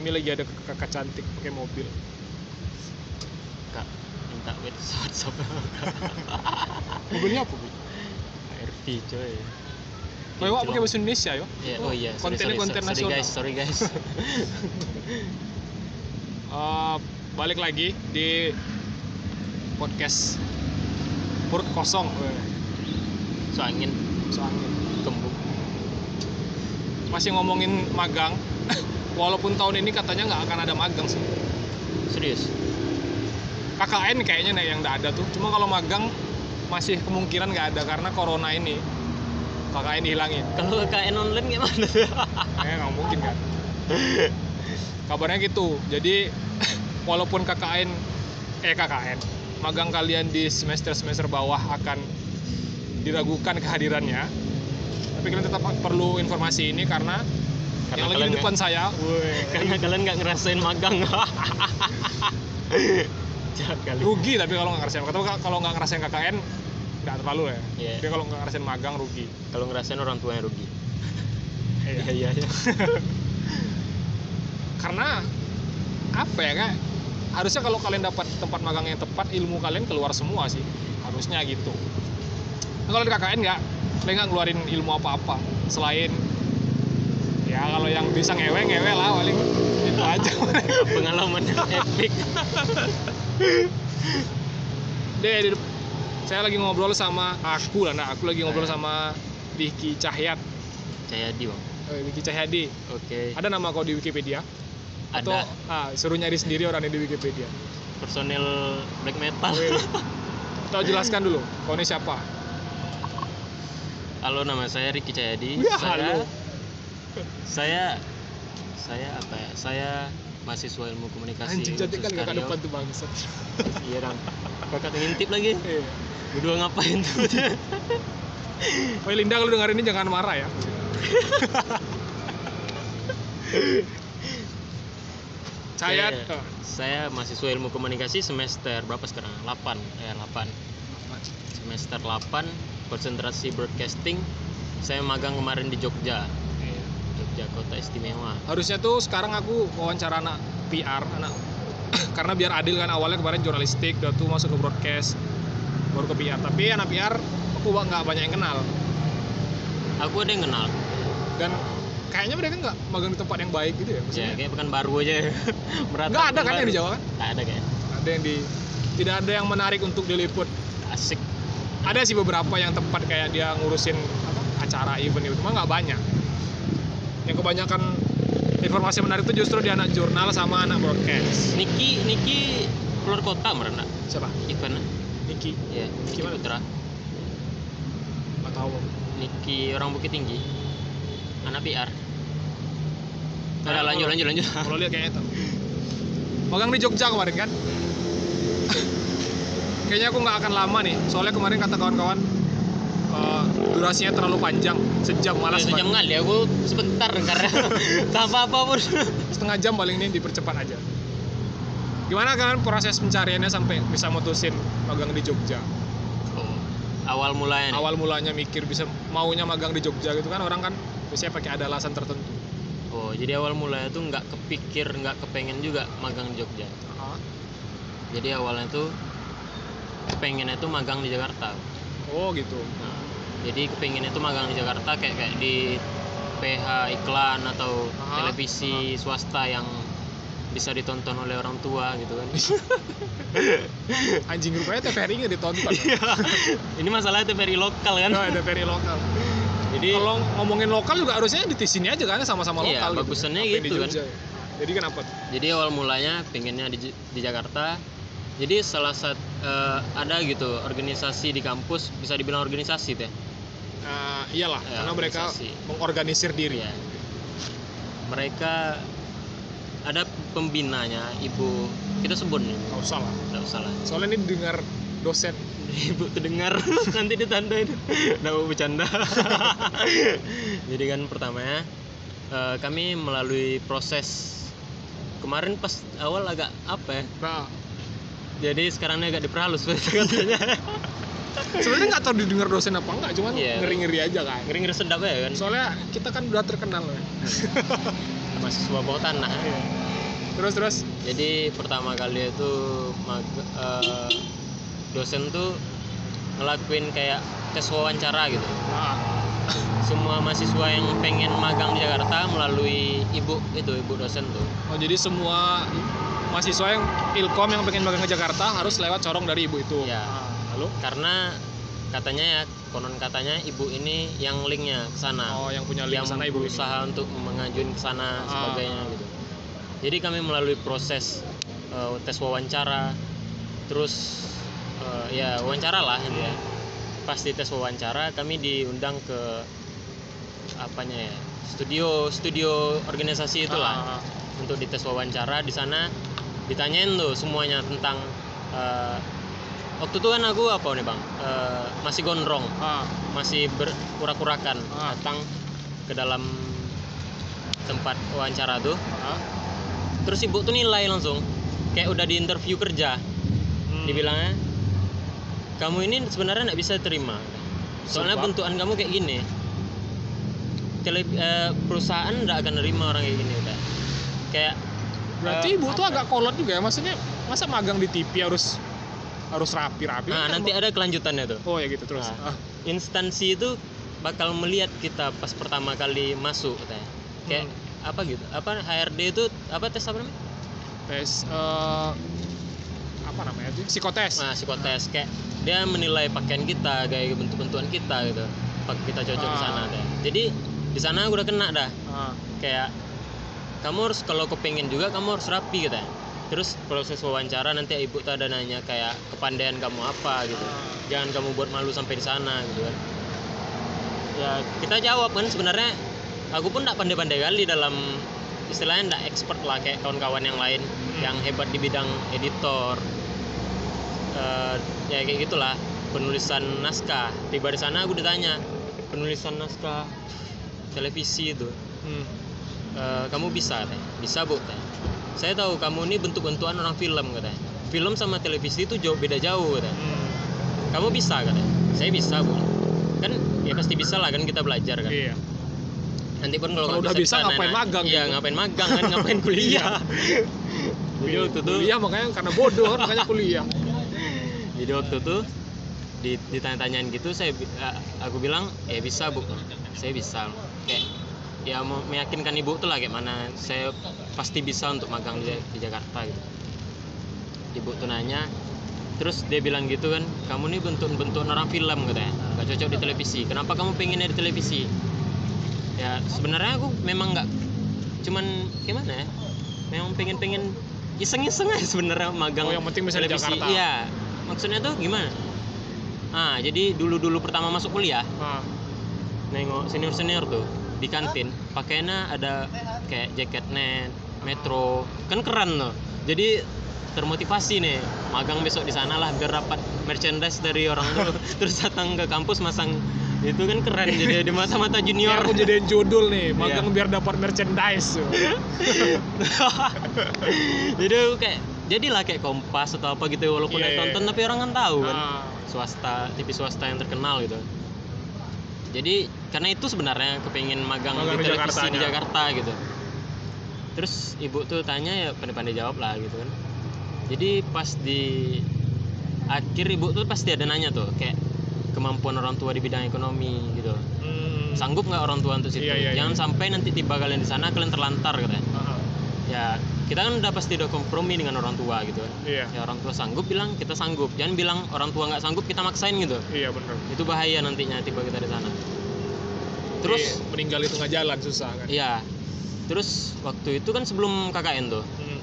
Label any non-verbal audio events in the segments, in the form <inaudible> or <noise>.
kami lagi ada kakak cantik pakai mobil. Kak, minta wait WhatsApp <laughs> Mobilnya apa, Bu? RV coy. Oh, Wak pakai bahasa Indonesia, yo. Ya, oh iya, sorry, kontennya sorry, konten sorry, nasional. guys, sorry guys. <laughs> Eh, balik lagi di podcast perut kosong so angin soalnya kembung. masih ngomongin magang <laughs> walaupun tahun ini katanya nggak akan ada magang sih. Serius? KKN kayaknya nih yang nggak ada tuh. Cuma kalau magang masih kemungkinan nggak ada karena corona ini. KKN dihilangin. Kalau KKN online gimana? kayaknya <laughs> nggak mungkin kan? Kabarnya gitu. Jadi <coughs> walaupun KKN eh KKN magang kalian di semester semester bawah akan diragukan kehadirannya. Tapi kalian tetap perlu informasi ini karena, Karena yang lagi di depan saya weh, Karena kalian nggak ngerasain magang. <laughs> Jahat kali. rugi tapi kalau nggak ngerasain tapi kalau nggak ngerasain KKN nggak terlalu ya Iya. tapi kalau nggak ngerasain magang rugi Kalau ngerasain orang tua yang rugi. Iya. Iya, iya, iya. <laughs> karena apa ya kak harusnya kalau kalian dapat tempat magang yang tepat ilmu kalian keluar semua sih harusnya gitu nah, kalau di KKN nggak kalian nggak ngeluarin ilmu apa-apa selain ya kalau yang bisa ngewe ngewe lah paling itu aja <laughs> Pengalaman yang epic. deh di saya lagi ngobrol sama aku lah nah aku lagi ngobrol sama Vicky Cahyat Jayadi, Bang. eh, Vicky Cahyadi Oke. ada nama kau di Wikipedia atau Ada ah, suruh nyari sendiri orang di Wikipedia personil black metal. <laughs> Tahu jelaskan dulu, kau ini siapa? Halo, nama saya Ricky Cahyadi. Ya, saya, halo. Saya saya apa ya? Saya mahasiswa ilmu komunikasi. Anjing cantik kan kakak depan tuh bangsa. Iya, Ram. Kakak ngintip lagi. Iya. Berdua ngapain tuh? <laughs> Woi Linda kalau dengar ini jangan marah ya. <laughs> Saya Saya- saya mahasiswa ilmu komunikasi semester berapa sekarang? 8. Ya, 8. Semester 8 konsentrasi broadcasting. Saya magang kemarin di Jogja. Kota Istimewa. harusnya tuh sekarang aku wawancara anak PR, anak <clears throat> karena biar adil kan awalnya kemarin jurnalistik, udah tuh masuk ke broadcast, baru ke PR. Tapi anak PR aku nggak banyak yang kenal Aku ada yang kenal. dan kayaknya mereka nggak magang di tempat yang baik gitu ya. Ya, Maksudnya, kayak pekan baru aja. <laughs> Meratap nggak ada kan yang di Jawa kan? Nggak ada kayak. Ada yang di tidak ada yang menarik untuk diliput Asik. ada sih beberapa yang tempat kayak dia ngurusin apa, acara event itu cuma nggak banyak yang kebanyakan informasi menarik itu justru di anak jurnal sama anak broadcast Niki Niki keluar kota merena. siapa Event. Niki Ya, Niki Gimana? Putra. nggak tahu Niki orang Bukit Tinggi. Anak PR. Nah, Udah lanjut lanjut lanjut. kalau lihat kayaknya itu magang di Jogja kemarin kan <laughs> kayaknya aku nggak akan lama nih soalnya kemarin kata kawan-kawan eh, durasinya terlalu panjang sejam malas Ya, sejam banget. kali aku sebentar karena <laughs> tanpa apa pun. setengah jam paling ini dipercepat aja gimana kan proses pencariannya sampai bisa mutusin magang di Jogja Oh, awal mulanya nih. awal mulanya mikir bisa maunya magang di Jogja gitu kan orang kan biasanya pakai ada alasan tertentu Oh, jadi awal mulanya tuh nggak kepikir, nggak kepengen juga magang di Jogja. Jadi awalnya tuh pengennya tuh magang di Jakarta. oh gitu Nah, jadi kepengennya tuh magang di Jakarta kayak kayak di PH iklan atau Ah, televisi swasta yang bisa ditonton oleh orang tua gitu kan. <laughs> anjing rupanya TVRI nggak ditonton Iya. Ini masalahnya TVRI lokal kan. oh, ada TVRI lokal Jadi kalau ngomongin lokal juga harusnya di sini aja kan sama-sama Iya, lokal bagusannya Apa yang di gitu kan. Ya? jadi kenapa jadi awal mulanya pengennya di, di Jakarta jadi salah satu ada gitu organisasi di kampus bisa dibilang organisasi teh Eh, iyalah Ya, karena mereka organisasi. mengorganisir diri. Ya. Mereka ada pembinanya ibu kita sebut nih. Nggak usah lah. Nggak usah lah. Soalnya ini dengar dosen. <laughs> Ibu terdengar <laughs> nanti ditandain. Nggak mau bercanda. <laughs> Jadi kan pertamanya eh, kami melalui proses kemarin pas awal agak apa ya? Nah. Jadi sekarang ini agak diperhalus katanya sebenarnya nggak tahu didengar dosen apa enggak cuman Iya. ngeri ngeri aja kan. Ngeri ngeri sedap ya kan? Soalnya kita kan udah terkenal ya. mahasiswa bawah tanah terus terus. Jadi pertama kali itu mag- eh, dosen tuh ngelakuin kayak tes wawancara gitu. Nah, semua mahasiswa yang pengen magang di Jakarta melalui ibu itu ibu dosen tuh. Oh jadi semua mahasiswa yang ilkom yang pengen magang ke Jakarta harus lewat corong dari ibu itu? Iya. Nah, lalu karena katanya ya konon katanya ibu ini yang linknya ke sana. Oh yang punya link yang sana ibu ini. berusaha untuk mengajuin ke sana Ah. sebagainya gitu. Jadi kami melalui proses eh, tes wawancara terus eh, ya wawancara lah gitu ya. Pasti tes wawancara kami diundang ke apanya ya studio studio organisasi itulah Ah, untuk dites wawancara. Di sana ditanyain tuh semuanya tentang eh, waktu itu kan aku apa nih bang? Eh, masih gondrong. Ah, masih berkurak-kurakan. Ah. datang ke dalam tempat wawancara tuh. Ah. terus ibu tuh nilai langsung. Kayak udah di interview kerja. Hmm. dibilangnya kamu ini sebenarnya nggak bisa terima. Soalnya Sebab? bentukan kamu kayak gini. Tele, eh, perusahaan nggak akan nerima orang kayak gini udah kayak berarti eh, ibu tuh apa? agak kolot juga ya? Maksudnya masa magang di TV harus harus rapi rapi nah nanti ada kelanjutannya tuh. Oh ya gitu terus. Nah. ah. instansi itu bakal melihat kita pas pertama kali masuk katanya. Kayak Hmm. apa gitu? Apa HRD itu apa tes apa namanya? Tes eh, apa namanya itu? Psikotes. Nah psikotes. Kayak dia menilai pakaian kita gaya bentuk-bentukan kita gitu. Apa kita cocok di sana Ah. deh jadi di sana aku udah kena dah. Ah, kayak kamu harus kalau kepengen juga kamu harus rapi gitu terus proses wawancara nanti ibu tuh ada nanya kayak kepandaian kamu apa? gitu. Jangan kamu buat malu sampai di sana gitu kan. Ya kita jawab kan sebenarnya aku pun tidak pandai-pandai kali dalam istilahnya tidak expert lah kayak kawan-kawan yang lain yang hebat di bidang editor Eh, ya kayak gitulah penulisan naskah. Tiba di sana aku ditanya penulisan naskah televisi itu Hmm. "Eh, kamu bisa? katanya. Bisa bu katanya saya tahu kamu ini bentuk-bentukan orang film katanya. Film sama televisi itu jauh beda jauh katanya. Hmm. kamu bisa katanya. Saya bisa bu. Kan ya pasti bisa lah kan kita belajar kan. Iya. Nanti pun kalau udah bisa, di sana, ngapain nah, magang iya gitu? ngapain magang kan? <laughs> Ngapain kuliah. jadi waktu itu kuliah makanya karena bodoh makanya kuliah. <laughs> Jadi waktu itu di- ditanya-tanyain gitu saya a- aku bilang ya bisa bu. Saya bisa. Kayak ya mau meyakinkan ibu tuh lah kayak mana saya pasti bisa untuk magang di, di Jakarta gitu. Ibu tuh nanya terus dia bilang gitu kan kamu nih bentuk-bentuk orang film katanya. Gak cocok di televisi. Kenapa kamu pengennya di televisi? Ya sebenarnya aku memang nggak cuman gimana ya memang pengen-pengen iseng-iseng aja sebenarnya magang Oh, yang penting bisa di televisi. Jakarta. iya maksudnya tuh gimana? Ah jadi dulu-dulu pertama masuk kuliah Ah, nengok senior-senior tuh di kantin pakainya ada kayak jaket net metro. Kan keren tuh. Jadi termotivasi nih magang besok di sana lah biar dapat merchandise dari orang tuh <laughs> terus datang ke kampus masang itu kan keren jadi di mata-mata ini junior. aku jadiin judul nih magang Iya. biar dapat merchandise <laughs> jadi aku kayak jadilah kayak kompas atau apa gitu walaupun Iya, naik iya, tonton iya. tapi orang kan tahu kan. Ah, swasta TV swasta yang terkenal gitu jadi karena itu sebenarnya kepengen magang, Magang di di televisi di Jakartanya. Jakarta gitu terus ibu tuh tanya ya pandai-pandai jawab lah gitu kan jadi pas di akhir ibu tuh pasti ada nanya tuh kayak kemampuan orang tua di bidang ekonomi gitu hmm. sanggup nggak orang tua untuk situ Iya, iya, jangan iya. sampai nanti tiba kalian di sana kalian terlantar katanya Ah, ya kita kan udah pasti udah kompromi dengan orang tua gitu kan. Iya. Ya orang tua sanggup bilang kita sanggup. Jangan bilang orang tua nggak sanggup kita maksain gitu. Iya bener. Itu bahaya nantinya tiba kita di sana. Terus Iya, meninggal itu nggak jalan susah kan? Iya. Terus waktu itu kan sebelum KKN tuh. Hmm.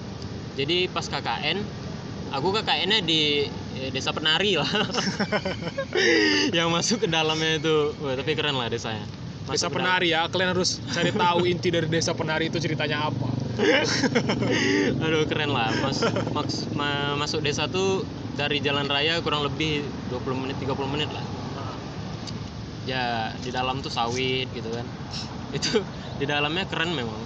jadi pas KKN aku KKN-nya di eh, desa penari lah. <laughs> Yang masuk ke dalamnya itu. Wah, tapi keren lah desanya. Desa Masuk ke penari ya kalian harus cari tahu inti dari desa penari itu ceritanya apa. <laughs> aduh keren lah mas, maks- ma- masuk desa tuh dari jalan raya kurang lebih 20 menit 30 menit lah Ah, ya di dalam tuh sawit gitu kan <laughs> itu di dalamnya keren memang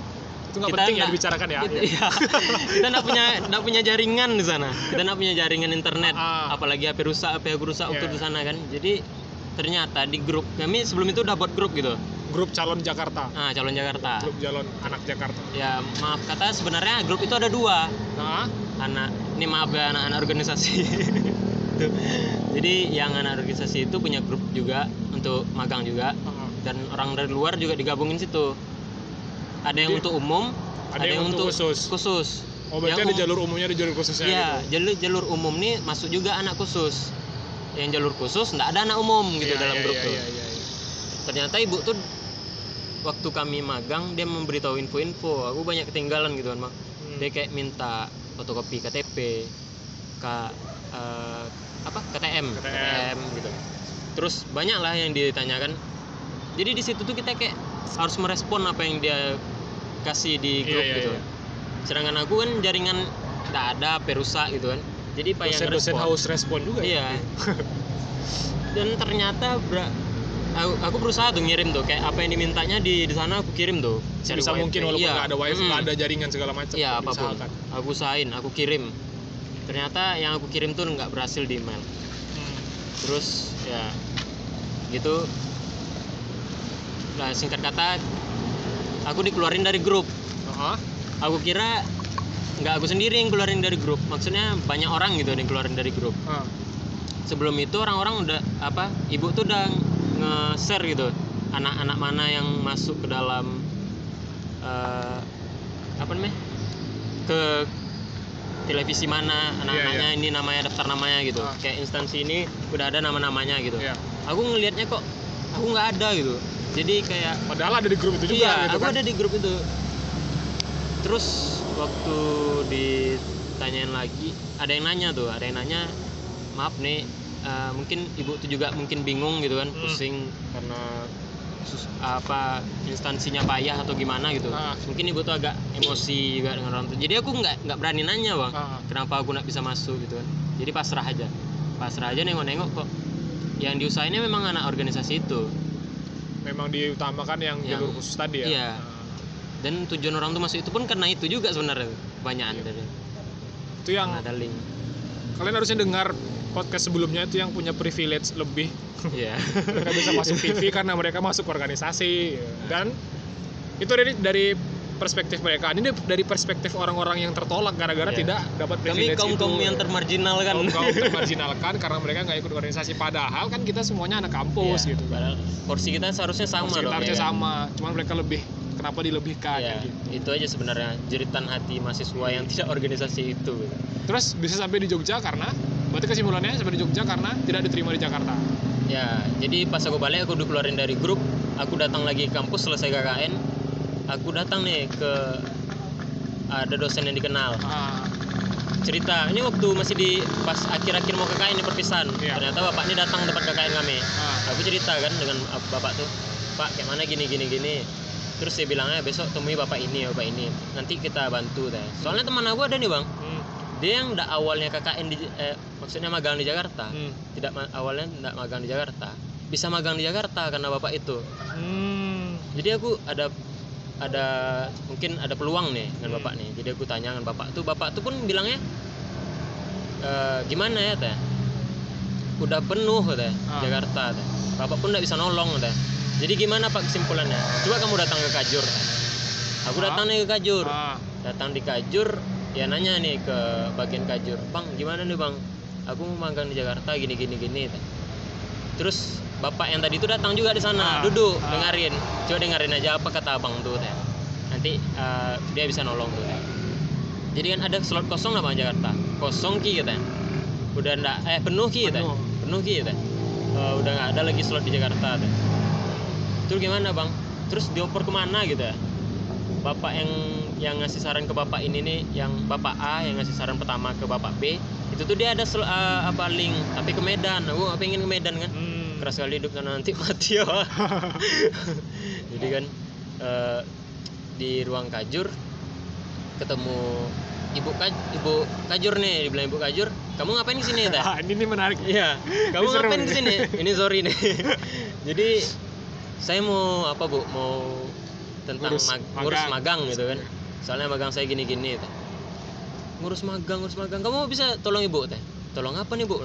Itu nggak kita penting ya nggak- dibicarakan ya. kita, iya. <laughs> kita nggak punya nggak punya jaringan di sana kita nggak punya jaringan internet Ah. apalagi HP rusak HP aku rusak waktu Iya. di sana kan jadi ternyata di grup kami sebelum itu udah buat grup gitu Grup calon Jakarta. ah calon Jakarta Grup calon anak Jakarta. ya maaf kata sebenarnya grup itu ada dua Nah, anak ini maaf ya anak-anak organisasi <laughs> Tuh. jadi yang anak organisasi itu punya grup juga untuk magang juga ah. dan orang dari luar juga digabungin situ ada yang Jadi, untuk umum ada yang untuk khusus. khusus oh berarti Yang ada um- jalur umumnya ada jalur khususnya Iya, gitu. jalur jalur umum nih masuk juga anak khusus. Yang jalur khusus nggak ada anak umum gitu Iya, dalam iya, grup iya, tuh. iya, iya, iya. Ternyata ibu tuh waktu kami magang dia memberitahu info-info. Aku banyak ketinggalan gitu kan, Bang. Hmm. Dia kayak minta fotokopi KTP, K eh, apa KTM, KTM. gitu. Terus banyak lah yang ditanyakan. Jadi di situ tuh kita kayak harus merespon apa yang dia kasih di Iya, grup iya, gitu. iya. Sedangkan aku kan jaringan nggak ada, perusak gitu kan. Jadi pak yang Dosen-dosen respon. haus respon juga ya. Iya. <laughs> Dan ternyata bra- aku, aku berusaha tuh ngirim tuh kayak apa yang dimintanya di di sana aku kirim tuh. Cari Bisa wifi. mungkin walaupun Iya. nggak ada wifi, Mm. nggak ada jaringan segala macam. Iya apa pun. usahakan. Aku usahain, aku kirim. Ternyata yang aku kirim tuh nggak berhasil di email. Hmm. Terus ya gitu. Nah singkat kata aku dikeluarin dari grup. Ah, Aku kira nggak aku sendiri yang keluarin dari grup. Maksudnya banyak orang gitu yang keluarin dari grup. ah. sebelum itu orang-orang udah apa ibu tuh udah nge-share gitu anak-anak mana yang masuk ke dalam eh, apa namanya ke televisi mana anak-anaknya ini namanya daftar namanya gitu Ah. kayak instansi ini udah ada nama-namanya gitu Iya. aku ngelihatnya kok aku nggak ada gitu jadi kayak Padahal ada di grup itu juga iya gitu aku kan. ada di grup itu terus waktu ditanyain lagi ada yang nanya tuh ada yang nanya maaf nih eh, mungkin ibu tuh juga mungkin bingung gitu kan Hmm. pusing karena sus- apa instansinya payah atau gimana gitu Ah. mungkin ibu tuh agak emosi juga dengan orang tua jadi aku nggak nggak berani nanya bang Ah. kenapa aku nggak bisa masuk gitu kan jadi pasrah aja pasrah aja nengok-nengok kok yang diusahainnya memang anak organisasi itu Memang diutamakan yang, Yang- jalur khusus tadi ya. iya. Ah. Dan tujuan orang tuh masuk itu pun karena itu juga sebenarnya banyakan Iya. dari Itu yang ada link kalian harusnya dengar podcast sebelumnya itu yang punya privilege lebih. Iya. <laughs> mereka bisa masuk TV <laughs> karena mereka masuk organisasi dan itu dari dari perspektif mereka. Ini dari perspektif orang-orang yang tertolak gara-gara Iya. tidak dapat kami privilege kaum kaum itu. yang termarginal kan kaum kaum <laughs> termarginalkan karena mereka nggak ikut organisasi padahal kan kita semuanya anak kampus Iya, gitu padahal porsi kita seharusnya sama Porsi kita harusnya ya kan? sama cuman mereka lebih kenapa dilebihkan Iya, kayak gitu. itu aja sebenarnya jeritan hati mahasiswa yang tidak organisasi itu. Gitu. terus bisa sampai di Jogja karena berarti kesimpulannya sampai di Jogja karena tidak diterima di Jakarta. Ya jadi pas aku balik aku dikeluarin dari grup aku datang lagi ke kampus selesai KKN aku datang nih ke ada dosen yang dikenal. Ah, cerita ini waktu masih di pas akhir-akhir mau KKN di perpisahan. Iya. ternyata bapak ini datang tempat KKN kami. Ah, aku cerita kan dengan ap- bapak tuh pak kayak mana gini gini gini terus dia bilangnya besok temui bapak ini bapak ini. Nanti kita bantu deh soalnya teman aku ada nih bang. Hmm, dia yang ndak awalnya KKN di eh, maksudnya magang di Jakarta. Hmm, tidak awalnya ndak magang di Jakarta. Bisa magang di Jakarta karena bapak itu. Hmm, jadi aku ada ada mungkin ada peluang nih dengan Hmm. bapak nih. Jadi aku tanya dengan bapak tuh bapak tuh pun bilangnya "Eh, gimana ya teh? Udah penuh teh Ah. Jakarta teh. Bapak pun nggak bisa nolong teh jadi gimana pak kesimpulannya? Coba kamu datang ke Kajur. Aku Ah. datang nih ke Kajur. Ah, datang di Kajur ya nanya nih ke bagian Kajur bang gimana nih bang? Aku mau magang di Jakarta gini gini gini. Terus bapak yang tadi itu datang juga di sana Ah, duduk dengerin. Coba dengerin aja apa kata abang tuh teh. Nanti eh, dia bisa nolong tuh teh. Jadi kan ada slot kosong lah bang Jakarta. Kosong ki katanya udah ndak eh penuh ki katanya Penuh. ki katanya Eh, udah nggak ada lagi slot di Jakarta teh terus gimana bang terus dioper ke mana gitu ya bapak yang yang ngasih saran ke bapak ini nih yang bapak A yang ngasih saran pertama ke bapak B itu tuh dia ada sel- eh, apa link tapi ke Medan aku pengen ke Medan kan hmm. keras sekali hidup sana nanti mati ya <laughs> jadi kan eh, di ruang kajur ketemu ibu kaj ibu kajur nih dibilang ibu kajur kamu ngapain di sini <laughs> Ah, ini nih menarik Iya, kamu Ini seru ngapain nih. di sini? Ini sorry nih. <laughs> Jadi saya mau apa bu? Mau tentang Ngurus mag- magang. ngurus magang gitu kan. soalnya magang saya gini-gini teh ngurus magang ngurus magang kamu bisa tolong ibu teh tolong apa nih bu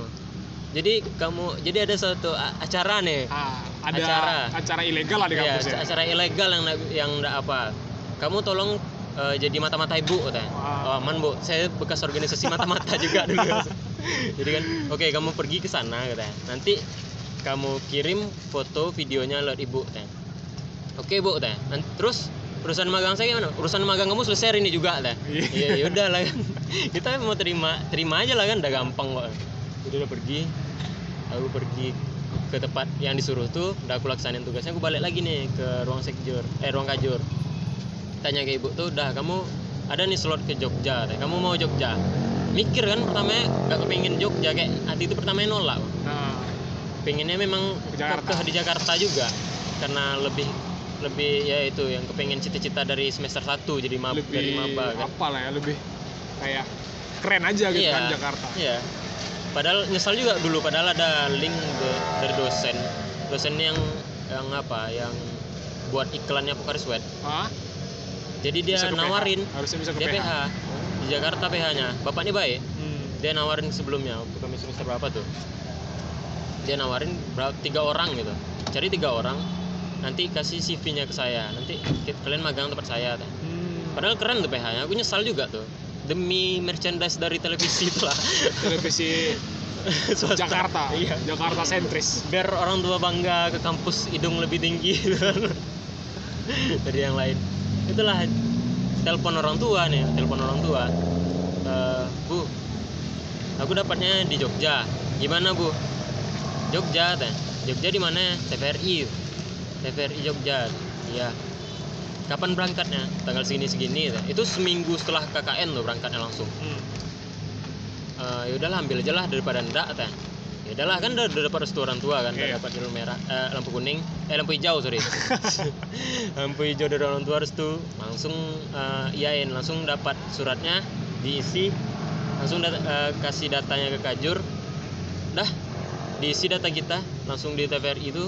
jadi kamu jadi ada suatu a- acara nih Ah, ada Acara. acara, ilegal lah di Iya, kampus ya. acara ilegal yang yang apa kamu tolong eh, jadi mata-mata ibu katanya Wah. oh, aman bu saya bekas organisasi mata-mata juga dulu <laughs> jadi kan oke kamu pergi ke sana katanya nanti kamu kirim foto videonya lewat ibu katanya oke bu Nan- terus urusan magang saya gimana? Urusan magang kamu selesai hari ini juga katanya Iya. iya yaudah lah kan. <laughs> Kita mau terima terima aja lah kan udah gampang kok. Jadi udah pergi. Aku pergi ke tempat yang disuruh tuh udah aku laksanain tugasnya aku balik lagi nih ke ruang sekjur eh ruang kajur. Tanya ke ibu tuh udah kamu ada nih slot ke Jogja teh. kamu mau Jogja? Mikir kan pertamanya gak kepingin Jogja kayak hati itu pertamanya nolak. Nah, pengennya memang Ke Jakarta. di Jakarta juga karena lebih lebih ya itu yang kepengen cita-cita dari semester 1 jadi mab lebih dari maba kan apa lah ya, lebih kayak keren aja gitu Iya. kan Jakarta. Iya. Padahal nyesal juga dulu padahal ada link do- dari dosen. Dosen yang yang apa? Yang buat iklannya Pokari Sweat. Hah? Jadi dia Bisa ke PH. nawarin Harusnya bisa ke dia PH. PH di Jakarta PH-nya. Bapaknya baik. Hmm. Dia nawarin sebelumnya waktu kami semester berapa tuh? Dia nawarin berapa tiga orang gitu. Cari tiga orang nanti kasih CV-nya ke saya. Nanti kalian magang tempat saya. teh. Hmm. Padahal keren tuh PH-nya. Aku nyesal juga tuh. Demi merchandise dari televisi itu lah. <laughs> Televisi. <laughs> Jakarta. Iya. Jakarta sentris. biar orang tua bangga ke kampus hidung lebih tinggi <laughs> gitu kan. dari yang lain itulah telepon orang tua nih telepon orang tua Eh, bu aku dapatnya di Jogja gimana bu Jogja teh. Jogja di mana? TVRI TVRI Jogja. Iya. Kapan berangkatnya? Tanggal segini segini teh. itu seminggu setelah KKN loh berangkatnya langsung. Hmm. Eh, ya udahlah ambil aja lah daripada ndak teh. Ya udahlah kan udah, udah dapat restu orang tua kan Iya. dapat lampu merah eh, lampu kuning. Eh lampu hijau sorry. <laughs> Lampu hijau dari orang tua restu. Langsung eh, iyain langsung dapat suratnya diisi. Langsung dat- eh, kasih datanya ke kajur. Dah diisi data kita langsung di TVRI itu.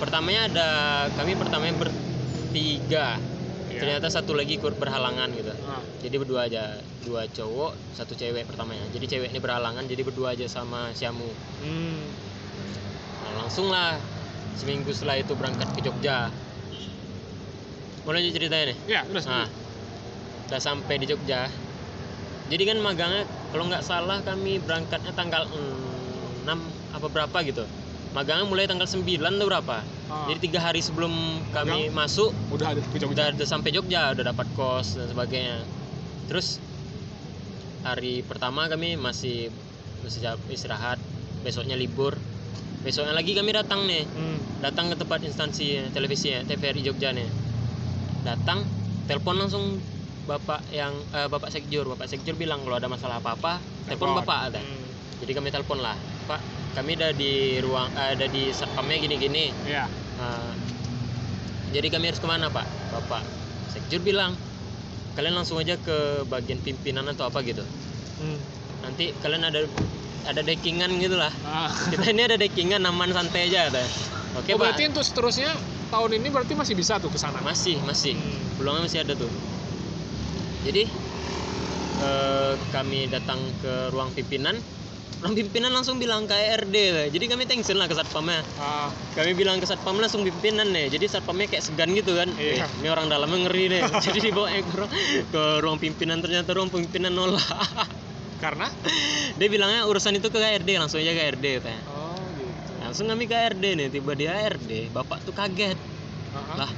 Pertamanya ada kami pertamanya bertiga. Iya. ternyata satu lagi ikut berhalangan gitu. Ah. jadi berdua aja dua cowok satu cewek pertamanya. Jadi cewek ini berhalangan jadi berdua aja sama Syamu. Hmm. nah, langsung lah seminggu setelah itu berangkat ke Jogja. Mulai aja ceritanya nih Ya, udah nah udah sampai di Jogja. Jadi kan magangnya kalau nggak salah kami berangkatnya tanggal 6 apa berapa gitu. Magangnya mulai tanggal 9 atau berapa. Ah. jadi tiga hari sebelum kami masuk udah ada ke Jogja. udah, udah sampai Jogja udah dapat kos dan sebagainya. Terus hari pertama kami masih masih istirahat besoknya libur. Besoknya lagi kami datang nih. Hmm. datang ke tempat instansi televisi ya TVRI Jogja nih. Datang telepon langsung bapak yang eh, bapak sekjur. Bapak sekjur bilang kalau ada masalah apa apa telepon bapak ada. Hmm. jadi kami telepon lah pak kami ada di ruang eh, ada di satpamnya gini gini Ya. Nah, jadi kami harus ke mana pak? Bapak sekjur bilang kalian langsung aja ke bagian pimpinan atau apa gitu. Hmm. Nanti kalian ada ada deckingan gitu lah. Ah. <laughs> Kita ini ada deckingan aman santai aja ada. Oke oh, pak. berarti untuk seterusnya tahun ini berarti masih bisa tuh ke sana. Masih masih Hmm. peluangnya masih ada tuh. Jadi eh, kami datang ke ruang pimpinan. Ruang pimpinan langsung bilang KRD lah. Jadi kami tension lah ke satpamnya. Ah, kami bilang ke satpam langsung pimpinan nih jadi satpamnya kayak segan gitu kan. Iya. "Eh, ini orang dalamnya ngeri nih <laughs> jadi dibawa ke ruang, ke ruang pimpinan. Ternyata ruang pimpinan nolak <laughs> karena? Dia bilangnya urusan itu ke KRD langsung aja KRD katanya Oh, gitu. langsung kami KRD nih. Tiba di ARD bapak tuh kaget. Ah, lah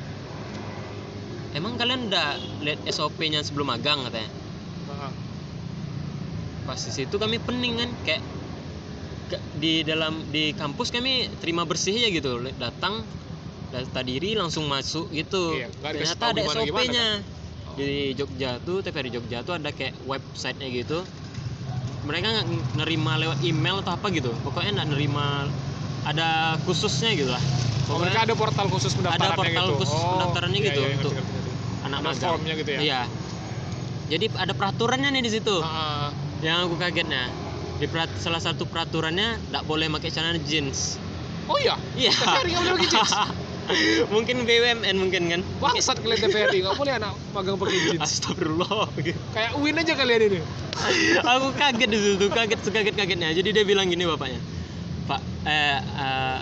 emang kalian udah lihat SOP-nya sebelum magang katanya. Pas di situ kami pening kan kayak ke- di dalam di kampus kami terima bersih aja gitu datang data diri langsung masuk gitu Iya, ternyata ada SOP-nya Oh. di Jogja tuh TVRI Jogja tuh ada kayak websitenya gitu mereka nggak nerima lewat email atau apa gitu pokoknya nggak nerima ada khususnya gitu lah Oh, mereka ada portal khusus pendaftarannya portal gitu. khusus pendaftarannya iya, gitu iya, untuk ngerti. anak Ada magang formnya gitu ya. iya jadi ada peraturannya nih di situ Ah, ah. Yang aku kagetnya di perat- salah satu peraturannya tidak boleh pakai celana jeans. Oh iya. iya. TVRI nggak boleh pakai jeans? <laughs> mungkin BUMN mungkin kan. Bangsat kalian TVRI nggak boleh anak magang pakai jeans. Astagfirullah. Kayak Uin aja kalian ini. <laughs> Aku kaget di situ kaget sekaget kagetnya. Jadi dia bilang gini bapaknya. Pak eh, eh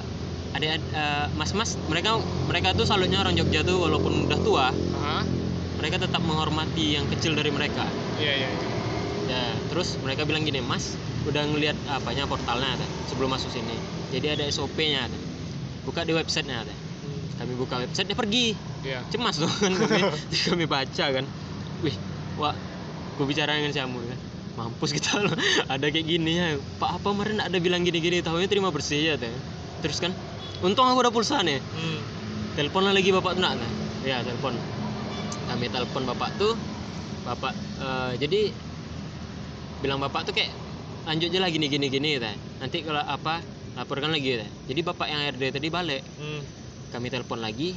adik eh, mas mas mereka mereka tuh salutnya orang Jogja tuh walaupun udah tua. Hah? mereka tetap menghormati yang kecil dari mereka. Iya iya iya. ya terus mereka bilang gini mas udah ngelihat apanya portalnya Teh, sebelum masuk sini. Jadi ada SOP-nya Teh. buka di websitenya Teh. Hmm, kami buka website dia pergi. Iya. Cemas dong kan kami. <laughs> Kami baca kan. Wih wah gue bicara dengan Syamul kan mampus kita loh ada kayak gini ya. Pak apa kemarin ada bilang gini-gini tahunya terima bersih ya teh. Terus kan untung aku udah pulsa nih. Hmm. telepon lagi bapak tuh nak ya telepon. Kami telepon bapak tuh. Bapak eh, jadi bilang bapak tuh kayak lanjut aja lah gini gini gini teh. Nanti kalau apa laporkan lagi teh. Jadi bapak yang RD tadi balik. Hmm. kami telepon lagi.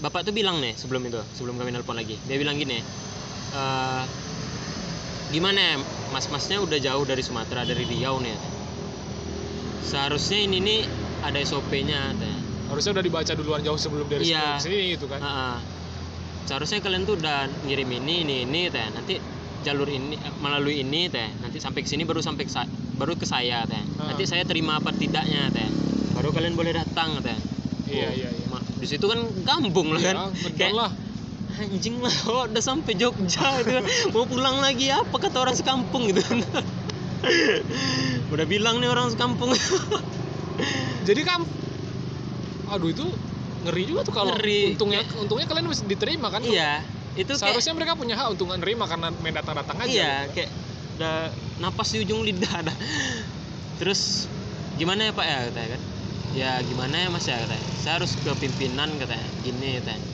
Bapak tuh bilang nih sebelum itu sebelum kami telepon lagi. Dia bilang gini "Eh, gimana ya mas-masnya udah jauh dari Sumatera dari Riau nih seharusnya ini nih ada SOP-nya teh. Harusnya udah dibaca duluan jauh sebelum dari Iya. sini gitu kan? Ah, ah. seharusnya kalian tuh udah ngirim ini ini ini teh. Nanti jalur ini eh, melalui ini teh. Nanti sampai ke sini baru sampai ke sa- baru ke saya teh. Ah. nanti saya terima apa tidaknya teh. Baru kalian boleh datang teh. Iya Oh, iya iya. di situ kan kampung lah kan. Ya, kayak lah. Anjing lah oh, udah sampai Jogja gitu kan. Mau pulang lagi apa kata orang sekampung gitu kan. <laughs> Udah bilang nih orang sekampung. <laughs> Jadi kam aduh itu ngeri juga tuh kalau Ngeri. untungnya untungnya kalian bisa diterima kan iya itu kayak seharusnya mereka punya hak untuk nerima karena main datang datang aja. Iya gitu. kayak udah napas di ujung lidah dah terus gimana ya pak ya katanya kan? Ya gimana ya mas ya katanya? Saya harus ke pimpinan katanya. Gini katanya.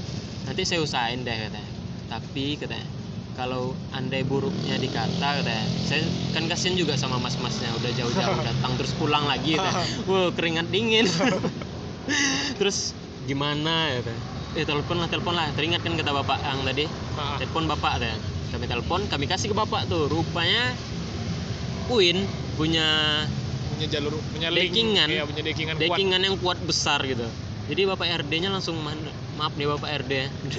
Nanti saya usahain deh katanya. Tapi katanya kalau andai buruknya dikata katanya saya kan kasihan juga sama mas-masnya. Udah jauh-jauh <laughs> datang terus pulang lagi katanya. <laughs> Wow keringat dingin. <laughs> Terus gimana ya katanya eh telepon lah telepon lah. Teringat kan kata bapak yang tadi? Ah, telepon bapak deh kami telepon kami kasih ke bapak tuh. Rupanya Uin punya punya jalur punya link. Backingan. iya punya backingan kuat. Backingan yang kuat besar gitu. Jadi bapak RD nya langsung maaf nih bapak RD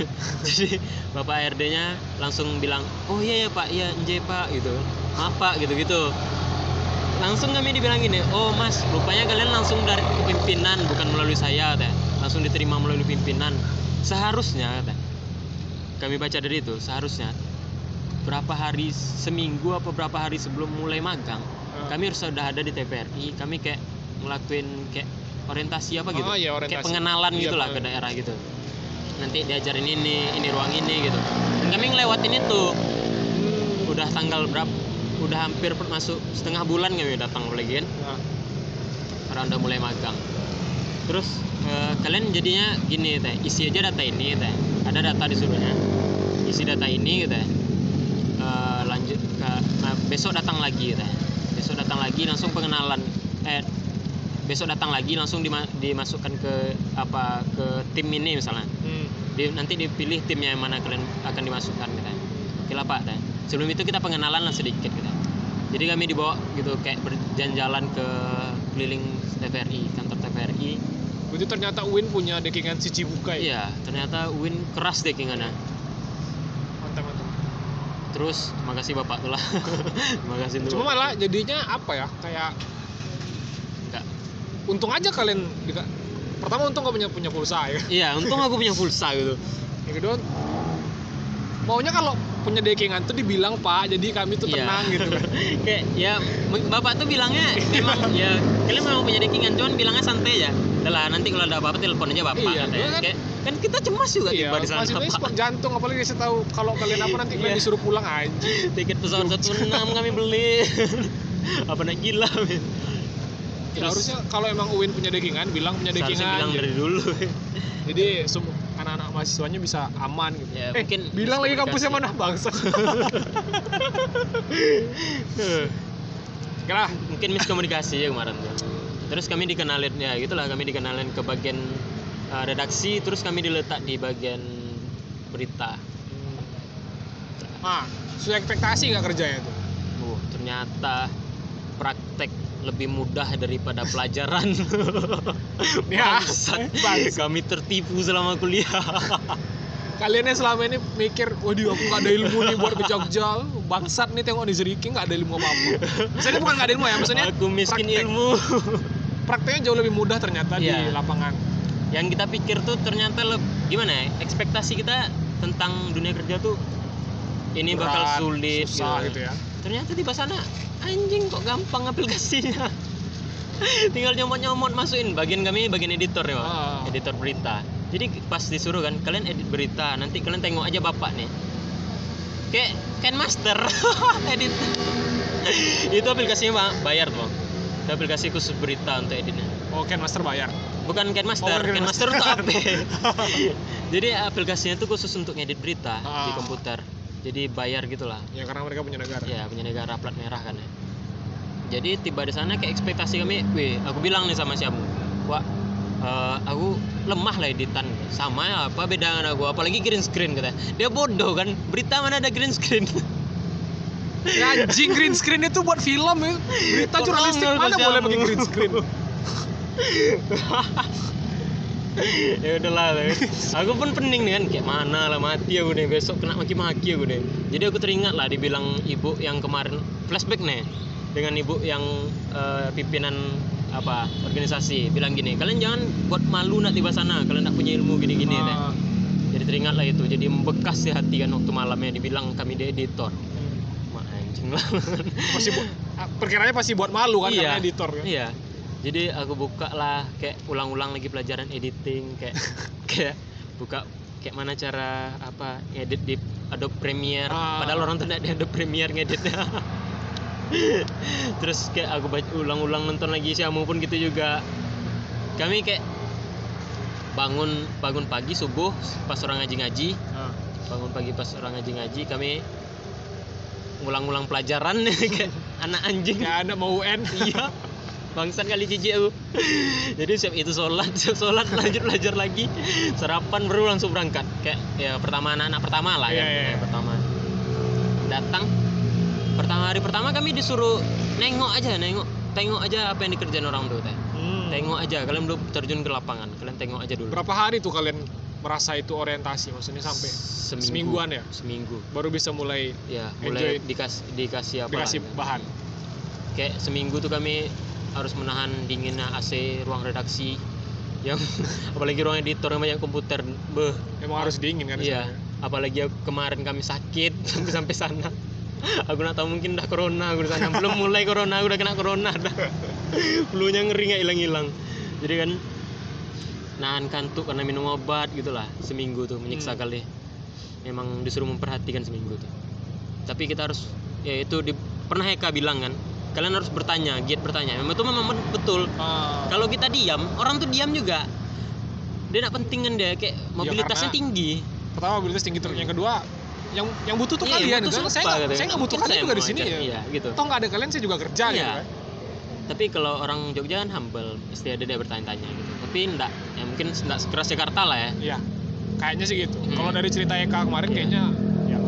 <laughs> jadi bapak RD nya langsung bilang oh iya ya pak. Iya nje pak gitu. Maaf pak gitu gitu langsung kami dibilang gini oh mas rupanya kalian langsung dari pimpinan bukan melalui saya teh langsung diterima melalui pimpinan. Seharusnya kami baca dari itu seharusnya berapa hari seminggu apa berapa hari sebelum mulai magang Ah. kami harus sudah ada di TVRI kami kayak ngelakuin kayak orientasi apa gitu. Oh, iya, kayak orientasi. pengenalan Iya, gitu lah ke daerah gitu. Nanti diajarin ini ini ruang ini gitu. Dan kami ngelewatin itu. Hmm. udah tanggal berapa udah hampir masuk setengah bulan kami datang lagi kan Nah, karena udah mulai magang terus eh, kalian jadinya gini teh. Isi aja data ini teh. Ada data disuruhnya isi data ini gitu ya Eh, lanjut ke nah, besok datang lagi teh. Besok datang lagi langsung pengenalan. Eh besok datang lagi langsung dima- dimasukkan ke apa ke tim ini misalnya. Hmm. Di- nanti dipilih timnya yang mana kalian akan dimasukkan gitu oke lah pak teh. Sebelum itu kita pengenalan lah sedikit gitu. Jadi kami dibawa gitu kayak berjalan-jalan ke keliling TVRI kantor TVRI Itu ternyata Win punya dekingan Cici Bukai. iya ternyata Win keras dekingannya Mantap mantap. terus terima kasih bapak tuh lah <laughs> terima kasih tuh Cuma malah jadinya apa ya? Kayak Enggak. untung aja kalian dika- pertama untung gak punya punya pulsa ya. iya untung aku punya pulsa gitu <laughs> Yang kedua maunya kalau punya dekingan tuh dibilang pak jadi kami tuh Iya. tenang gitu kan <laughs> kayak ya bapak tuh bilangnya memang ya kalian memang punya dekingan cuman bilangnya santai ya lah nanti kalau ada apa-apa telepon aja bapak Iya, katanya. dia kan- kayak kan kita cemas juga iya tiba di sana. masih <laughs> jantung apalagi dikasih tahu kalau kalian apa nanti kalian Iya. disuruh pulang anjing. Tiket pesawat 16 kami beli. <laughs> Apa nak gila men? Ya, harusnya kalau emang Uin punya dekingan bilang punya dekingan bilang dari dulu. <laughs> Jadi semua anak-anak mahasiswanya bisa aman gitu. Ya, eh mungkin bilang lagi kampusnya mana bangsa? Lah mungkin miskomunikasi ya kemarin. tuh terus kami dikenalin ya gitulah kami dikenalin ke bagian uh, redaksi terus kami diletak di bagian berita nah sesuai ekspektasi nggak kerjanya tuh oh ternyata praktek lebih mudah daripada pelajaran. <laughs> Ya. Kami tertipu selama kuliah. <laughs> Kalian yang selama ini mikir, waduh aku nggak ada ilmu nih buat ke Jogja. Bangsat nih tengok di Zeriki nggak ada ilmu apa-apa. Maksudnya bukan nggak ada ilmu ya, maksudnya Aku miskin praktek. ilmu. Prakteknya jauh lebih mudah ternyata di Iya. lapangan. Yang kita pikir tuh ternyata leb- gimana ya? Ekspektasi kita tentang dunia kerja tuh ini bakal Berat, sulit susah gitu ya. Ternyata di sana anjing kok gampang aplikasinya. <laughs> Tinggal nyomot-nyomot masukin bagian kami bagian editor ya. Ah. editor berita. Jadi pas disuruh kan kalian edit berita, nanti kalian tengok aja bapak nih. Kayak Ken Master <laughs> edit. <laughs> itu aplikasinya bayar tuh. Itu aplikasi khusus berita untuk editnya. Oke, Master bayar. Bukan Ken Master, Oh, Ken Ken Master untuk HP. <laughs> Jadi aplikasinya tuh khusus untuk ngedit berita di Ah. komputer. Jadi bayar gitulah. Ya karena mereka punya negara. Ya, punya negara plat merah kan ya. Jadi tiba di sana kayak ekspektasi kami, weh, aku bilang nih sama si Amu, wah, eh, aku lemah lah editan, sama ya, apa beda dengan aku, apalagi green screen kata. Dia bodoh kan, berita mana ada green screen? <laughs> Ya, anjing green screen itu buat film ya. Berita jurnalistik mana boleh pakai green screen. <laughs> ya udahlah lah. aku pun pening nih kan kayak mana lah mati aku nih besok kena maki-maki aku nih jadi aku teringat lah dibilang ibu yang kemarin flashback nih dengan ibu yang eh, pimpinan apa organisasi. Bilang gini kalian jangan buat malu nak tiba sana kalian nak punya ilmu gini-gini Ah, jadi teringat lah itu. Jadi membekas di hati kan waktu malamnya dibilang kami di editor Lah pasti perkiranya pasti buat malu kan Iya. karena editor kan. Iya. Jadi aku buka lah kayak ulang-ulang lagi pelajaran editing kayak <laughs> kayak buka kayak mana cara apa ngedit di Adobe Premiere. Ah. Padahal orang tuh di Adobe Premiere ngeditnya. <laughs> Terus kayak aku baca ulang-ulang nonton lagi si Amu pun gitu juga. Kami kayak bangun bangun pagi subuh pas orang ngaji-ngaji Ah. bangun pagi pas orang ngaji-ngaji kami ngulang-ulang pelajaran <laughs> kayak anak anjing. Ya ada mau UN. <laughs> iya. Bangsat kali jijik aku. <laughs> Jadi siap itu sholat siap sholat lanjut belajar lagi. Sarapan baru langsung berangkat. Kayak ya pertama anak-anak pertama lah Iya, kan iya, Ya, iya. pertama. Datang. Pertama hari pertama kami disuruh nengok aja nengok tengok aja apa yang dikerjain orang tuh teh. Hmm. tengok aja kalian belum terjun ke lapangan kalian tengok aja dulu. Berapa hari tuh kalian merasa itu orientasi maksudnya sampai Seminggu. semingguan ya? seminggu baru bisa mulai ya mulai Enjoy. dikasih dikasih apa dikasih lah. bahan. kayak seminggu tuh kami harus menahan dinginnya AC ruang redaksi yang <laughs> apalagi ruang editor yang banyak komputer beh Emang harus dingin kan? iya apalagi aku- kemarin kami sakit <laughs> sampai sampai sana aku nggak tahu mungkin udah corona aku di sana belum mulai corona aku udah kena corona dah <laughs> flu-nya ngeri nggak hilang-hilang jadi kan nahan kantuk karena minum obat gitulah seminggu tuh menyiksa Hmm. kali memang disuruh memperhatikan seminggu tuh tapi kita harus ya itu di, pernah Eka bilang kan kalian harus bertanya giat bertanya memang itu memang betul Ah, kalau kita diam orang tuh diam juga dia nak pentingan dia kayak mobilitasnya karena- tinggi pertama mobilitas tinggi terus yang kedua yang yang butuh tuh Iya, kalian butuh gitu. siapa Saya nggak saya nggak butuh kalian saya juga di sini ya. iya gitu Toh nggak ada kalian saya juga kerja gitu Iya. kan. Tapi kalau orang Jogja kan humble pasti ada dia bertanya-tanya gitu tapi enggak ya mungkin enggak sekeras Jakarta lah ya Iya. Kayaknya sih gitu. Hmm. Kalau dari cerita Eka kemarin Iya. kayaknya ya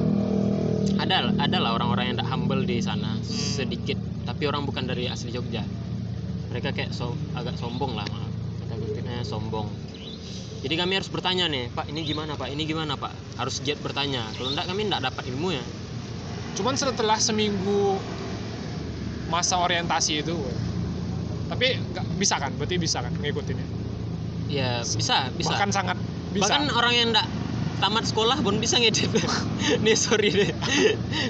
ada ada lah orang-orang yang enggak humble di sana Hmm. sedikit tapi orang bukan dari asli Jogja mereka kayak so- agak sombong lah maaf kata kutipnya sombong jadi kami harus bertanya nih pak ini gimana pak ini gimana pak harus giat bertanya kalau enggak kami enggak dapat ilmu ya cuman setelah seminggu masa orientasi itu tapi nggak bisa kan? Berarti bisa kan ngikutinnya? Ya bisa bisa. Bahkan sangat bisa. Bahkan orang yang enggak tamat sekolah pun bisa ngedit. <laughs> Nih sorry deh.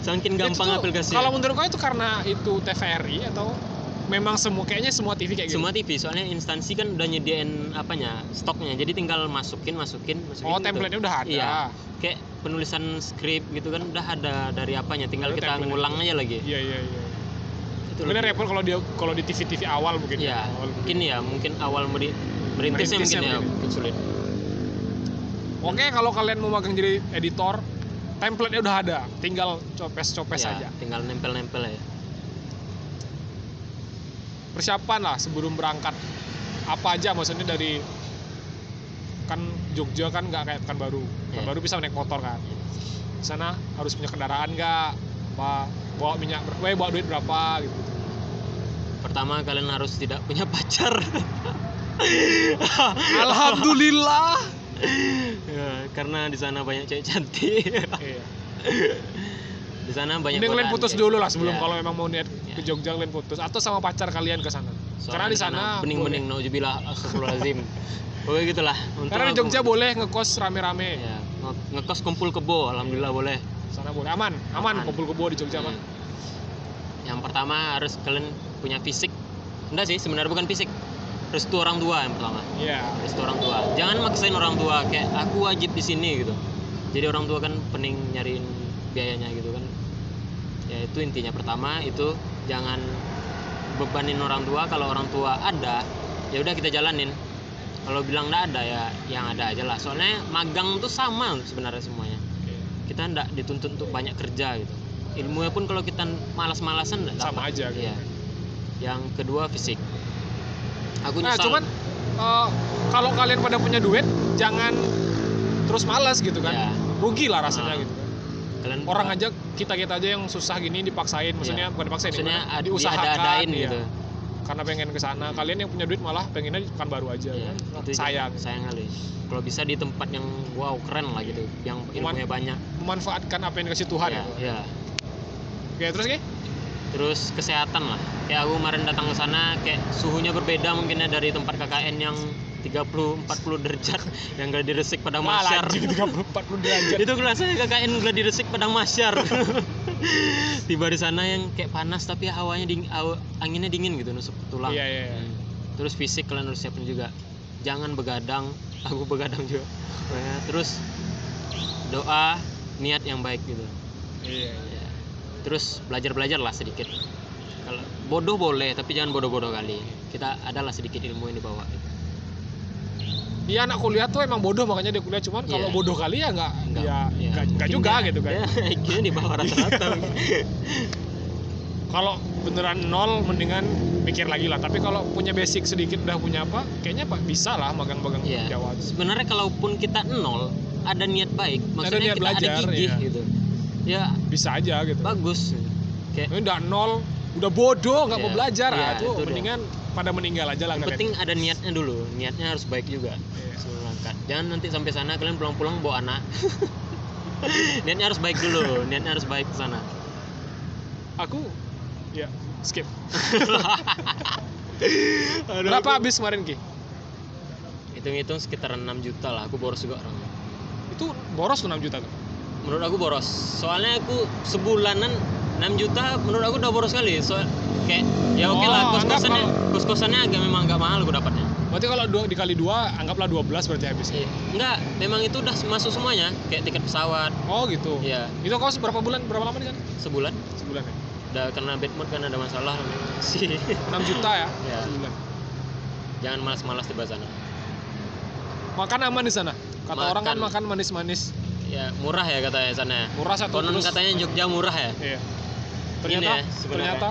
Saking Itu gampang aplikasi. kalau menurut kau itu karena itu TVRI atau memang semua kayaknya semua TV kayak gitu? Semua TV soalnya instansi kan udah nyediain apanya stoknya. Jadi tinggal masukin masukin masukin oh gitu. template-nya udah ada. Iya. kayak penulisan skrip gitu kan udah ada dari apanya. Tinggal Ada kita ngulang aja lagi. Iya iya iya itu bener ya Paul kalau dia kalau di TV TV awal mungkin Iya, Awal mungkin ya mungkin awal meri- merintisnya mungkin ya mungkin. mungkin sulit. Oke kalau kalian mau magang jadi editor template-nya udah ada. Tinggal copes-copes Ya, aja. tinggal nempel-nempel ya. Persiapan lah sebelum berangkat. Apa aja maksudnya dari kan Jogja kan nggak kayak Pekanbaru. Iya. Pekanbaru bisa naik motor kan. Di sana harus punya kendaraan nggak apa bawa minyak ber- eh, bawa duit berapa gitu pertama kalian harus tidak punya <laughs> pacar Alhamdulillah. ya, karena di sana banyak cewek cantik Iya. di sana banyak Mending kalian putus dulu lah sebelum Ya. kalau memang mau niat Ya. ke Jogja kalian putus atau sama pacar kalian ke sana. Karena di sana bening-bening naujubillah astagfirullahalazim Pokoknya gitulah. Untung Karena di Jogja boleh ngekos rame-rame. ya, nge- ngekos kumpul kebo alhamdulillah boleh Sana boleh. Aman, aman, Aman. kumpul kebo di Jogja. Hmm. yang pertama harus kalian punya fisik. Enggak sih sebenarnya bukan fisik. Restu orang tua yang pertama. Iya. restu orang tua. Jangan maksain orang tua kayak aku wajib di sini gitu. Jadi orang tua kan pening nyariin biayanya gitu kan. Ya itu intinya pertama. Itu jangan bebanin orang tua. Kalau orang tua ada ya udah kita jalanin. Kalau bilang nggak ada ya yang ada aja lah. Soalnya magang tuh sama sebenarnya semuanya kita ndak dituntut untuk banyak kerja gitu ilmunya pun kalau kita malas-malasan Sama dapat. aja gitu. Iya. yang kedua fisik aku Nah, nyesal cuman eh, kalau kalian pada punya duit, jangan terus malas gitu kan. Ya. Rugi lah rasanya Ah. gitu kalian Orang aja kita-kita aja yang susah gini dipaksain, maksudnya Iya. bukan dipaksain, maksudnya ad- diusahakan diada-adain iya. gitu Karena pengen ke sana. Kalian yang punya duit malah pengennya di kan baru aja Iya, kan. Sayang. sayang kali kalau bisa di tempat yang wow keren lah gitu yang ilmunya banyak Memanfaatkan apa yang dikasih Tuhan ya, gitu. ya. Oke, terus Ki? terus kesehatan lah kayak aku kemarin datang ke sana kayak suhunya berbeda mungkinnya dari tempat KKN yang 30 40 derajat yang gladi resik padang Wah, masyar anjing 30 40 derajat. itu kelasnya KKN gladi resik padang masyar <laughs> tiba di sana yang kayak panas tapi hawanya dingin anginnya dingin gitu nusuk ke tulang Iya, iya, iya. Hmm. terus fisik kalian harus siapin juga jangan begadang <laughs> aku begadang juga Pokoknya, terus doa niat yang baik gitu Iya. Ya. terus belajar belajar lah sedikit kalau bodoh boleh tapi jangan bodoh-bodoh kali kita adalah sedikit ilmu yang dibawa gitu. Iya anak kuliah tuh emang bodoh makanya dia kuliah cuman kalau Iya. bodoh kali ya nggak Enggak, ya ya, nggak mungkin juga dia- gitu kan. <laughs> dia IQ-nya di bawah rata-rata Kalau beneran nol mendingan mikir lagi lah. Tapi kalau punya basic sedikit udah punya apa, kayaknya pak bisa lah magang-magang Iya. Jawa. sebenarnya kalaupun kita nol ada niat baik maksudnya niat kita belajar, ada gigih iya. gitu ya Bisa aja gitu. bagus kayak Ini udah nol, udah bodoh nggak mau Iya, belajar iya, ah, tuh itu dia. mendingan pada meninggal aja lah. yang penting ada niatnya dulu niatnya harus baik juga Iya. sebelum berangkat jangan nanti sampai sana kalian pulang-pulang bawa anak <laughs> niatnya harus baik dulu niatnya harus baik ke sana Aku ya skip. <laughs> Aduh, Berapa aku- habis kemarin Ki? hitung-hitung sekitar 6 juta lah aku boros juga orangnya Itu boros tuh 6 juta tuh. menurut aku boros soalnya aku sebulanan 6 juta menurut aku udah boros kali soal kayak ya oke lah Oh, kos kosannya kos kosannya agak memang agak mahal aku dapatnya Berarti kalau dua, dikali dua, anggaplah 12 berarti habis. Iya. enggak memang itu udah masuk semuanya kayak tiket pesawat Oh gitu. ya Itu kos berapa bulan, berapa lama di sana? sebulan Sebulan ya? udah karena bad mood kan ada masalah <laughs> sih 6 juta ya? Ya. Sebulan. jangan malas-malas di sana Makan aman di sana. Kata Makan. orang kan makan manis-manis. ya murah ya katanya sana Murah satu konon katanya Jogja murah ya Iya. Ternyata, ya, sebenarnya. ternyata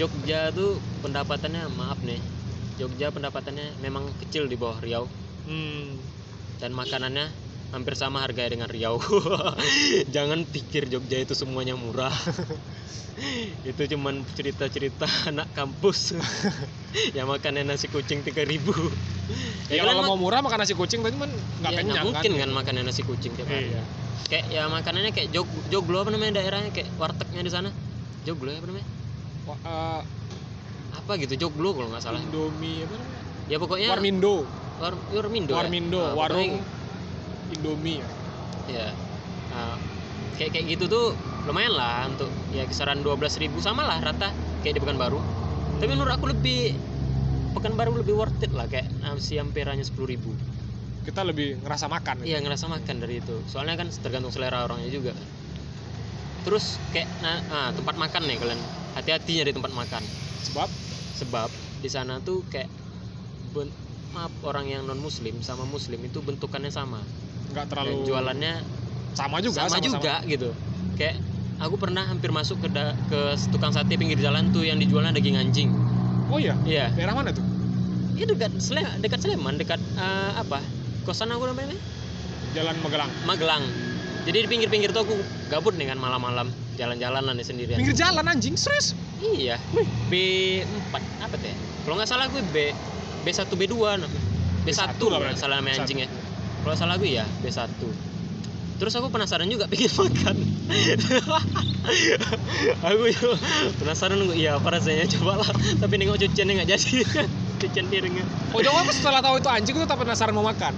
Jogja tuh pendapatannya maaf nih Jogja pendapatannya memang kecil di bawah Riau hmm, dan makanannya hampir sama harganya dengan Riau. <laughs> Jangan pikir Jogja itu semuanya murah. <laughs> itu cuman cerita-cerita <laughs> anak kampus yang makannya nasi kucing 3000 ya, kalau mau murah makan nasi kucing tapi kan nggak ya, kenyang mungkin kan. kan makannya nasi kucing tiap hari. Iya. Kayak ya makanannya kayak jog joglo apa namanya daerahnya kayak wartegnya di sana. Joglo ya apa namanya? Wah, eh, Apa gitu joglo kalau nggak salah. Indomie apa namanya? Ya pokoknya Warmindo. War, Warmindo. ya? Warmindo, Ah, warung Indomie. ya? Nah, kayak kayak gitu tuh lumayan lah untuk ya kisaran 12.000 sama lah rata kayak di Pekanbaru. Tapi menurut aku lebih Pekanbaru lebih worth it lah kayak nasi hampir hanya 10.000 Kita lebih ngerasa makan. iya ngerasa makan dari itu. Soalnya kan tergantung selera orangnya juga. Terus kayak nah, nah, tempat makan nih kalian. Hati-hati nyari tempat makan. Sebab? Sebab di sana tuh kayak ben- maaf orang yang non muslim sama muslim itu bentukannya sama nggak dan terlalu jualannya sama juga sama, sama-sama. juga gitu kayak aku pernah hampir masuk ke da- ke tukang sate pinggir jalan tuh yang dijualnya daging anjing Oh iya. iya Daerah mana tuh? ya dekat Sleman dekat Sleman dekat eh, apa kosan aku namanya Jalan Magelang. Magelang jadi di pinggir-pinggir tuh aku gabut nih kan malam-malam jalan-jalan lah nih sendirian Pinggir jalan anjing, serius. iya B4 apa teh kalau nggak salah gue B B1 B2 namanya. B1 B1 lah salah namanya B1. anjing ya kalau salah gue ya B1 terus aku penasaran juga pengen <laughs> makan. Aku juga penasaran gue iya apa rasanya? Coba lah tapi nengok cuciannya nggak jadi. <laughs> Cucian piringnya. Oh jangan aku setelah tahu itu anjing itu tak penasaran mau makan.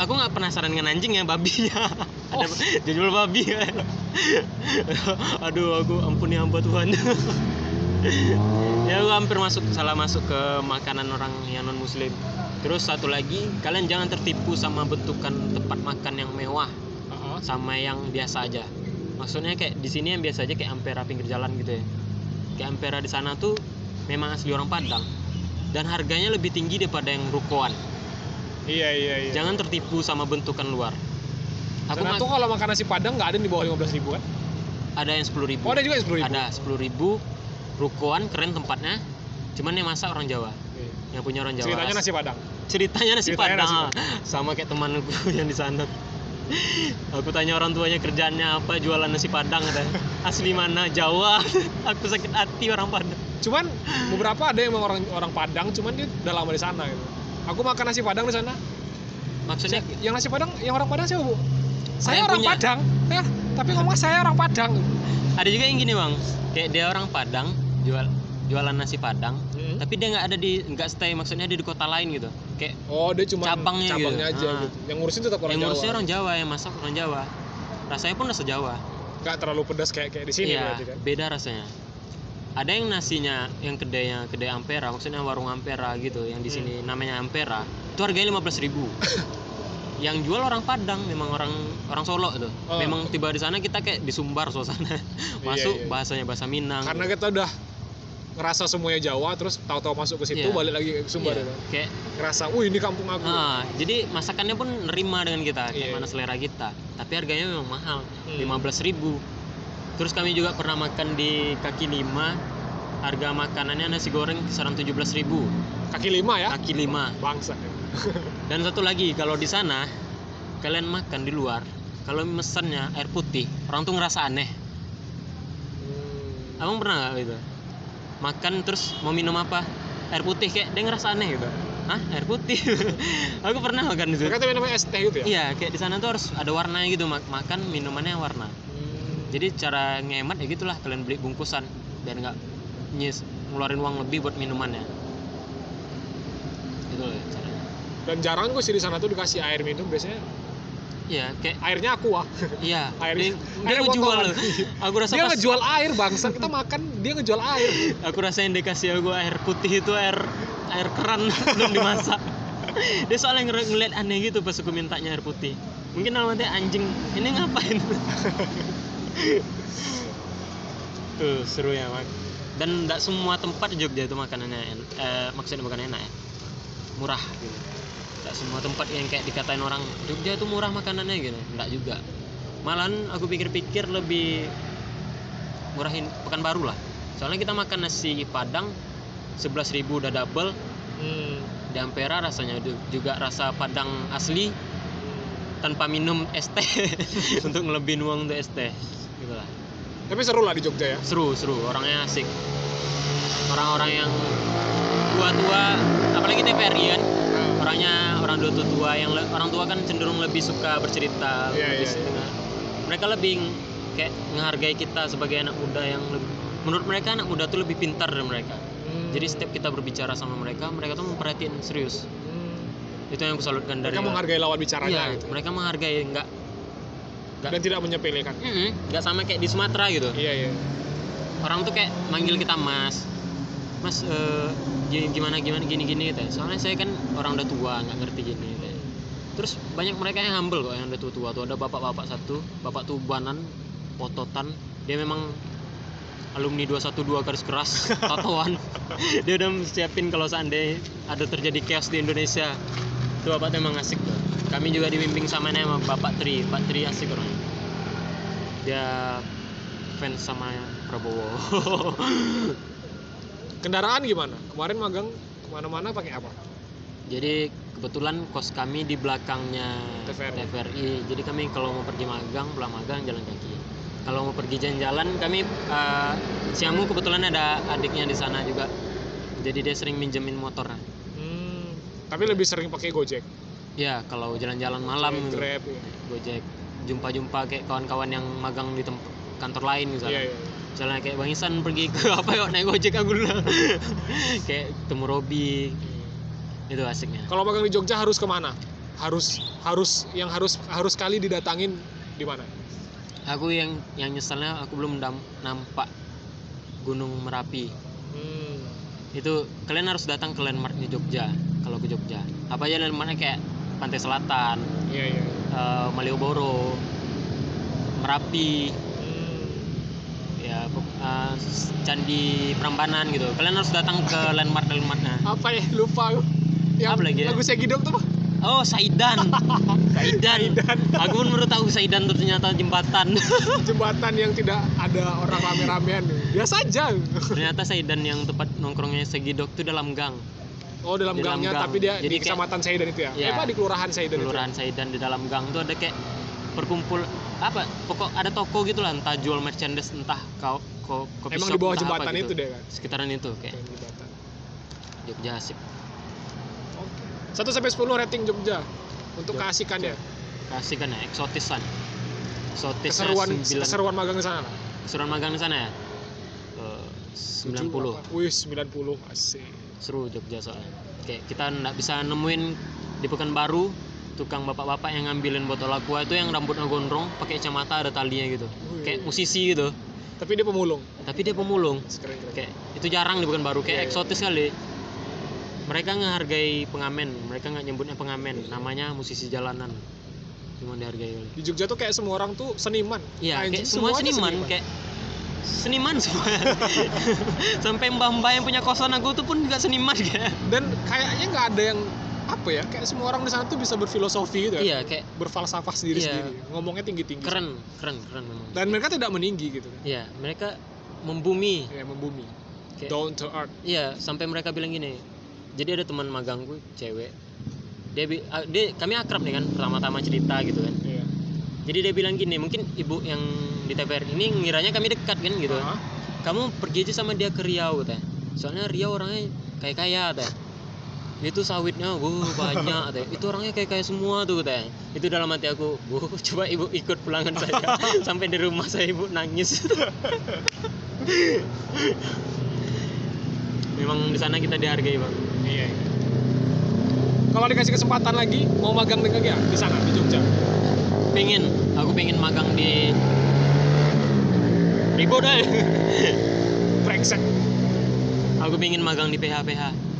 Aku- nggak penasaran dengan anjing ya babinya. Ada Oh. judul babi. Kan aduh aku ampuni hamba Tuhan. Ya aku hampir masuk salah masuk ke makanan orang yang non muslim terus satu lagi kalian jangan tertipu sama bentukan tempat makan yang mewah Heeh. sama yang biasa aja maksudnya kayak di sini yang biasa aja kayak Ampera pinggir jalan gitu ya kayak Ampera di sana tuh memang asli orang Padang dan harganya lebih tinggi daripada yang rukoan Iya iya iya. jangan tertipu sama bentukan luar aku ma- tuh kalau makan nasi padang nggak ada yang di bawah 15 ribu kan? ada yang sepuluh ribu Oh ada juga yang 10 ribu. ada sepuluh ribu rukoan keren tempatnya cuman yang masak orang Jawa. Yang punya orang Jawa Ceritanya nasi padang. ceritanya nasi Ceritanya padang nasi <laughs> sama kayak temanku <laughs> yang di sana aku tanya orang tuanya kerjaannya apa jualan nasi padang ada <laughs> asli mana Jawa aku sakit hati orang Padang Cuman beberapa ada yang orang orang Padang, cuman dia udah lama di sana gitu. Aku makan nasi padang di sana. maksudnya Yang nasi padang, yang orang Padang siapa bu? Saya Saya orang punya. Padang, ya. Tapi ngomong saya orang Padang. ada juga yang gini bang kayak dia orang Padang jual jualan nasi Padang Hmm. tapi dia nggak ada di nggak stay maksudnya dia di kota lain gitu kayak Oh dia cuma Cabangnya gitu. cabangnya aja Ah. gitu. Yang ngurusin tetap orang yang ngurusnya Jawa. orang Jawa yang masak orang Jawa rasanya pun rasa Jawa Nggak terlalu pedas kayak kayak di sini iya berarti kan. beda rasanya ada yang nasinya yang kedainya kedai Ampera maksudnya warung Ampera gitu yang di Hmm. sini namanya Ampera itu harganya 15.000 ribu <laughs> yang jual orang Padang memang orang orang Solo tuh Oh. memang tiba di sana kita kayak disumbar suasana <laughs> masuk iya. bahasanya bahasa Minang Karena kita udah ngerasa semuanya Jawa, terus tahu-tahu masuk ke situ Iya. balik lagi ke Sumbar gitu. kayak Ngerasa, wih ini kampung aku. ah, jadi masakannya pun nerima dengan kita kayak Iya. mana selera kita tapi harganya memang mahal Hmm. 15.000 ribu terus kami juga pernah makan di kaki lima harga makanannya nasi goreng kisaran 17.000 ribu Kaki lima ya. kaki lima Bangsa. <laughs> dan satu lagi kalau di sana kalian makan di luar kalau mesennya air putih orang tuh ngerasa aneh Hmm. abang pernah nggak gitu makan terus mau minum apa? Air putih kayak dia ngerasa aneh gitu. Hah? air putih? <laughs> Aku pernah makan di situ. Mereka namanya es teh gitu ya? iya kayak di sana tuh harus ada warnanya gitu mak- makan minumannya warna. Hmm. jadi cara ngehemat ya gitulah kalian beli bungkusan biar nggak nyis ngeluarin uang lebih buat minumannya. Itu loh caranya. Dan jarang gue sih di sana tuh dikasih air minum biasanya iya kayak airnya aqua. iya <laughs> Air- dia, dia air ngejual botolan. loh aku rasa dia pas ngejual air bangsa. Kita makan dia ngejual air. <laughs> aku rasa yang dikasih aku air putih itu air air keran <laughs> belum dimasak dia soalnya ngel- ngeliat aneh gitu pas aku mintanya air putih mungkin namanya anjing ini ngapain tuh seru ya mak dan tidak semua tempat di Jogja itu makanannya en- eh, maksudnya bukan enak ya murah. Gitu tidak semua tempat yang kayak dikatain orang Jogja itu murah makanannya gitu. Tidak juga. Malahan aku pikir-pikir lebih murahin Pekanbaru lah. Soalnya kita makan nasi Padang 11.000 udah double. Hmm. di Ampera rasanya juga rasa Padang asli tanpa minum es teh. <laughs> Untuk ngelebihin uang untuk es teh gitu lah. Tapi seru lah di Jogja ya. seru seru. Orangnya asik. Orang-orang yang tua-tua apalagi TVRI kan orangnya orang tua tua yang orang tua kan cenderung lebih suka bercerita Iya, lebih iya, iya. setengah mereka lebih kayak menghargai kita sebagai anak muda yang lebih, menurut mereka anak muda tuh lebih pintar dari mereka Hmm. jadi setiap kita berbicara sama mereka mereka tuh memperhatiin serius Hmm. itu yang aku salutkan dari mereka menghargai lawan bicaranya iya, gitu. mereka menghargai nggak nggak Dan tidak menyepelekan. Nggak sama kayak di Sumatera gitu Iya iya. orang tuh kayak manggil kita mas mas gini gimana gimana gini gini gitu ya. soalnya saya kan orang udah tua nggak ngerti gini gitu ya. terus banyak mereka yang humble kok yang udah tua tua tuh. Ada bapak-bapak satu bapak tubanan pototan. Dia memang alumni 212 garis keras <laughs> tatoan. Dia udah siapin kalau seandainya ada terjadi chaos di Indonesia. Itu bapak emang asik tuh. Kami juga dibimbing sama ini sama bapak Tri. Pak Tri asik orangnya dia fans sama Prabowo <laughs> Kendaraan gimana? Kemarin magang ke mana-mana pakai apa? jadi kebetulan kos kami di belakangnya TVRI. TVRI jadi kami kalau mau pergi magang pulang magang jalan kaki kalau mau pergi jalan-jalan kami eh, siamu kebetulan ada adiknya di sana juga jadi dia sering minjemin motor Hmm, tapi lebih sering pakai Gojek. ya kalau jalan-jalan malam Kayak Grab ya. gojek jumpa-jumpa kayak kawan-kawan yang magang di tempat kantor lain misalnya iya. Misalnya kayak bang Isan pergi ke <laughs> apa ya naik gojek aku dulu <laughs> kayak ketemu Robi itu asiknya Kalau magang di Jogja harus ke mana? Harus harus yang harus harus kali didatangin di mana? aku yang yang nyeselnya aku belum dam- nampak Gunung Merapi Hmm. itu kalian harus datang ke landmark di Jogja kalau ke Jogja apa aja landmarknya kayak Pantai Selatan Iya, iya. eh, Malioboro Merapi. Ya eh, Candi Prambanan gitu kalian harus datang ke landmark landmarknya Apa ya? Lupa aku. Yang Apa lagi ya? Lagu Segidok tuh oh Saidan <laughs> Saidan Saidan. aku pun baru tahu Saidan itu ternyata jembatan <laughs> Jembatan yang tidak ada orang rame-ramean. Biasa aja. ternyata Saidan yang tempat nongkrongnya Segidok itu dalam gang Oh dalam dalam gangnya gang. tapi dia Jadi di kayak- kecamatan Saidan itu ya? Iya. Eh, apa di kelurahan Saidan kelurahan Saidan di dalam gang tuh ada kayak perkumpul apa pokok ada toko gitu lah entah jual merchandise entah kau ko, kopi Emang shop, di bawah jembatan gitu. itu deh kan? sekitaran itu kayak jembatan. Jogja asik Oke. 1 sampai 10 rating Jogja untuk Jogja. keasikannya. kasih kan ya eksotisan eksotis Keseruan 9, keseruan magang di sana. keseruan magang di sana ya Eh, 90 Tujuh, apa? Wih, 90. Asik. seru Jogja soalnya kayak kita nggak bisa nemuin di Pekanbaru tukang bapak-bapak yang ngambilin botol aqua itu yang rambutnya gondrong pakai kacamata ada talinya gitu Wih. kayak musisi gitu Tapi dia pemulung. tapi dia pemulung Keren, keren. kayak itu jarang di Pekanbaru kayak Iya, iya. eksotis kali mereka ngehargai pengamen mereka nggak nyebutnya pengamen namanya musisi jalanan cuma dihargai kali. Di Jogja tuh kayak semua orang tuh seniman. iya kayak semua semuanya seniman, kayak seniman semua <laughs> sampai mbah-mbah yang punya kosan aku tuh pun juga seniman kayak Dan kayaknya nggak ada yang apa ya? Kayak semua orang di sana tuh bisa berfilosofi gitu. ya. iya kayak Berfalsafah sendiri Iya. sendiri. Ngomongnya tinggi tinggi. keren keren keren memang Dan mereka tidak meninggi gitu. kan. iya mereka membumi Ya membumi. Kayak- Down to earth. iya sampai mereka bilang gini jadi ada teman magangku cewek dia, dia kami akrab nih kan pertama-tama cerita gitu kan Iya. jadi dia bilang gini mungkin ibu yang di TVR ini ngiranya kami dekat kan gitu Hah? kamu pergi aja sama dia ke Riau teh soalnya Riau orangnya kayak kaya teh itu sawitnya wuh banyak teh itu orangnya kayak kaya semua tuh teh itu dalam hati aku bu <laughs> coba ibu ikut pulangan saya <laughs> sampai di rumah saya ibu nangis <laughs> memang di sana kita dihargai bang Iya. iya. Kalau dikasih kesempatan lagi, mau magang dengan ya di sana di Jogja. pengen aku pengen magang di Ribo deh Brengsek. aku pengen magang di PH PH ini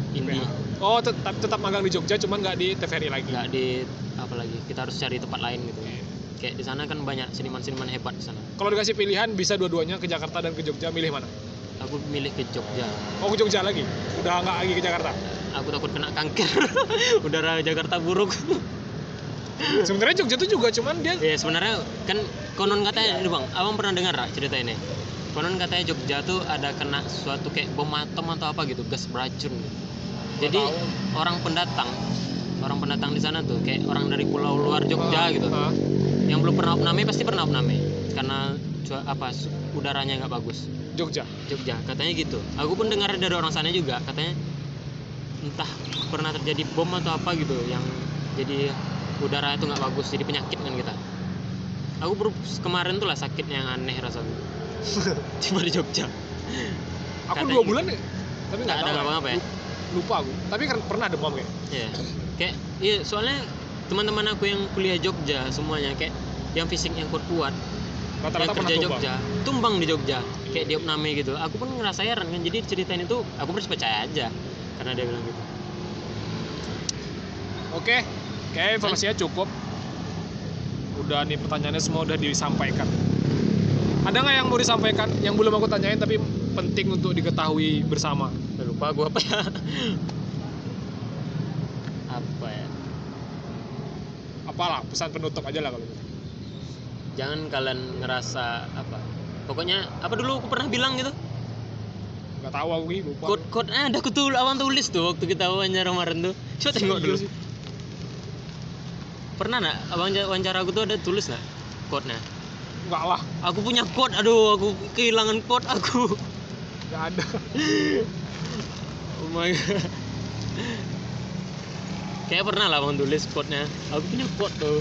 Oh, tetap tetap magang di Jogja, cuman nggak di TVRI lagi. nggak di apa lagi kita harus cari tempat lain gitu Iya. kayak di sana kan banyak seniman-seniman hebat di sana Kalau dikasih pilihan bisa dua-duanya ke Jakarta dan ke Jogja, milih mana? aku milih ke Jogja Oh, ke Jogja lagi. Udah nggak lagi ke Jakarta. aku takut kena kanker <laughs> udara Jakarta buruk <laughs> Sebenarnya Jogja tuh juga cuman dia ya sebenarnya kan konon katanya ini bang abang pernah dengar gak cerita ini konon katanya Jogja tuh ada kena suatu kayak bom atom atau apa gitu gas beracun jadi tahu. orang pendatang orang pendatang di sana tuh kayak orang dari pulau luar Jogja gitu Ah, yang belum pernah opname pasti pernah opname karena apa udaranya nggak bagus Jogja. Jogja katanya gitu aku pun dengar dari orang sana juga katanya entah pernah terjadi bom atau apa gitu yang jadi udara itu nggak bagus jadi penyakit kan kita aku baru kemarin tuh lah sakit yang aneh rasanya <laughs> cuma di Jogja Aku Katanya dua gitu. bulan ya, tapi nggak ada tahu. apa-apa ya? Lupa aku. Tapi kan pernah demam kayak. Iya. Kayak iya soalnya teman-teman aku yang kuliah Jogja semuanya kayak yang fisik yang kuat-kuat yang Rata-rata pernah kerja tumbang. Jogja tumbang di Jogja kayak dia name gitu aku pun ngerasa heran kan jadi ceritain itu aku harus percaya aja karena dia bilang gitu Oke, kayak informasinya cukup. Udah nih pertanyaannya semua udah disampaikan. Ada nggak yang mau disampaikan yang belum aku tanyain tapi penting untuk diketahui bersama? Lupa gua apa ya apa ya Apalah pesan penutup aja lah kalau gitu. jangan kalian ngerasa apa pokoknya apa dulu aku pernah bilang gitu Gak tahu aku ini lupa. quote quote ada aku tuh abang tulis tuh waktu kita wawancara kemarin tuh coba tengok dulu sih. pernah nggak abang wawancara aku tuh ada tulis nggak quote nya Enggak lah, Aku punya quote, aduh aku kehilangan quote aku. enggak ada. <laughs> God. Kayak pernah lah bang tulis quote-nya. Aku punya quote tuh.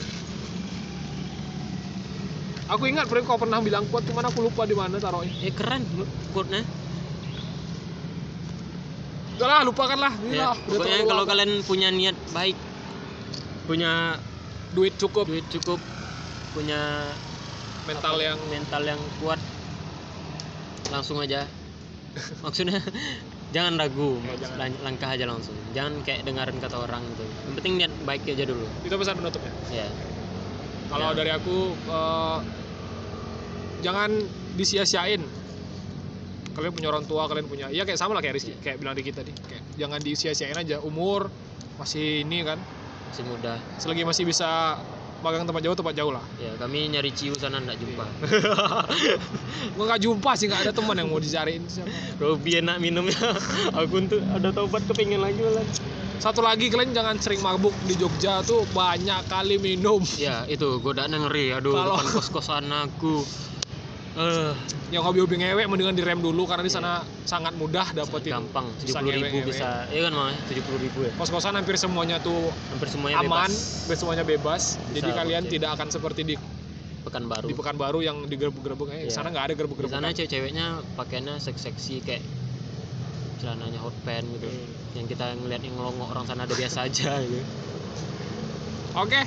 Aku ingat pernah kau pernah bilang kuat, cuman aku lupa di mana taruhnya. Eh keren quote-nya. Udah lah, lupakan lah. Ini Ya, pokoknya kalau kalian punya niat baik, punya duit cukup, duit cukup, punya mental yang mental yang kuat, langsung aja. <laughs> Maksudnya jangan ragu, Ya, jangan. lang- langkah aja langsung. Jangan kayak dengerin kata orang gitu. Yang penting niat baik aja dulu. itu pesan penutupnya. Ya. Kalau Ya. dari aku eh, jangan disia-siain. Kalian punya orang tua, kalian punya, iya kayak sama lah kayak Rizky, kayak bilang kita tadi. Kayak jangan disia-siain aja. Umur masih ini kan, Masih muda. selagi masih bisa magang tempat jauh, tempat jauh lah. Ya, kami nyari ciu sana enggak jumpa. <laughs> Gua nggak jumpa sih, nggak ada teman yang mau dicariin. siapa. Robi enak minumnya. <laughs> Aku untuk ada taubat kepingin lagi malah. Satu lagi kalian jangan sering mabuk di Jogja tuh banyak kali minum. Ya, itu godaan yang ngeri. Aduh, Kalau- depan kos-kosan aku. Eh, Yang hobi-hobi ngewek mendingan direm dulu karena di sana sangat mudah dapetin gampang. bisa 70 ribu ngewe-ngewe. bisa. Iya kan, Mang? 70 ribu ya. Kos-kosan hampir semuanya tuh Hampir semuanya aman, bebas. semuanya bebas. Bisa Jadi kalian tidak akan seperti di Pekanbaru. di Pekanbaru yang digerebek-gerebek. Eh, di Iya. sana nggak ada Di gerebek-gerebek. sana cewek-ceweknya pakaiannya seksi-seksi kayak celananya hot pants gitu. Hmm. Yang kita ngeliat yang ngelongok orang sana ada biasa aja <laughs> gitu. Oke,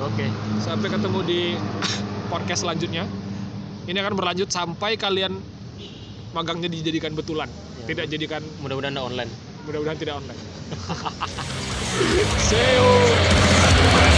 Oke. sampai ketemu di <laughs> podcast selanjutnya. Ini akan berlanjut sampai kalian magangnya dijadikan betulan, Ya. tidak jadikan Mudah-mudahan online. mudah-mudahan tidak online. <laughs> See you.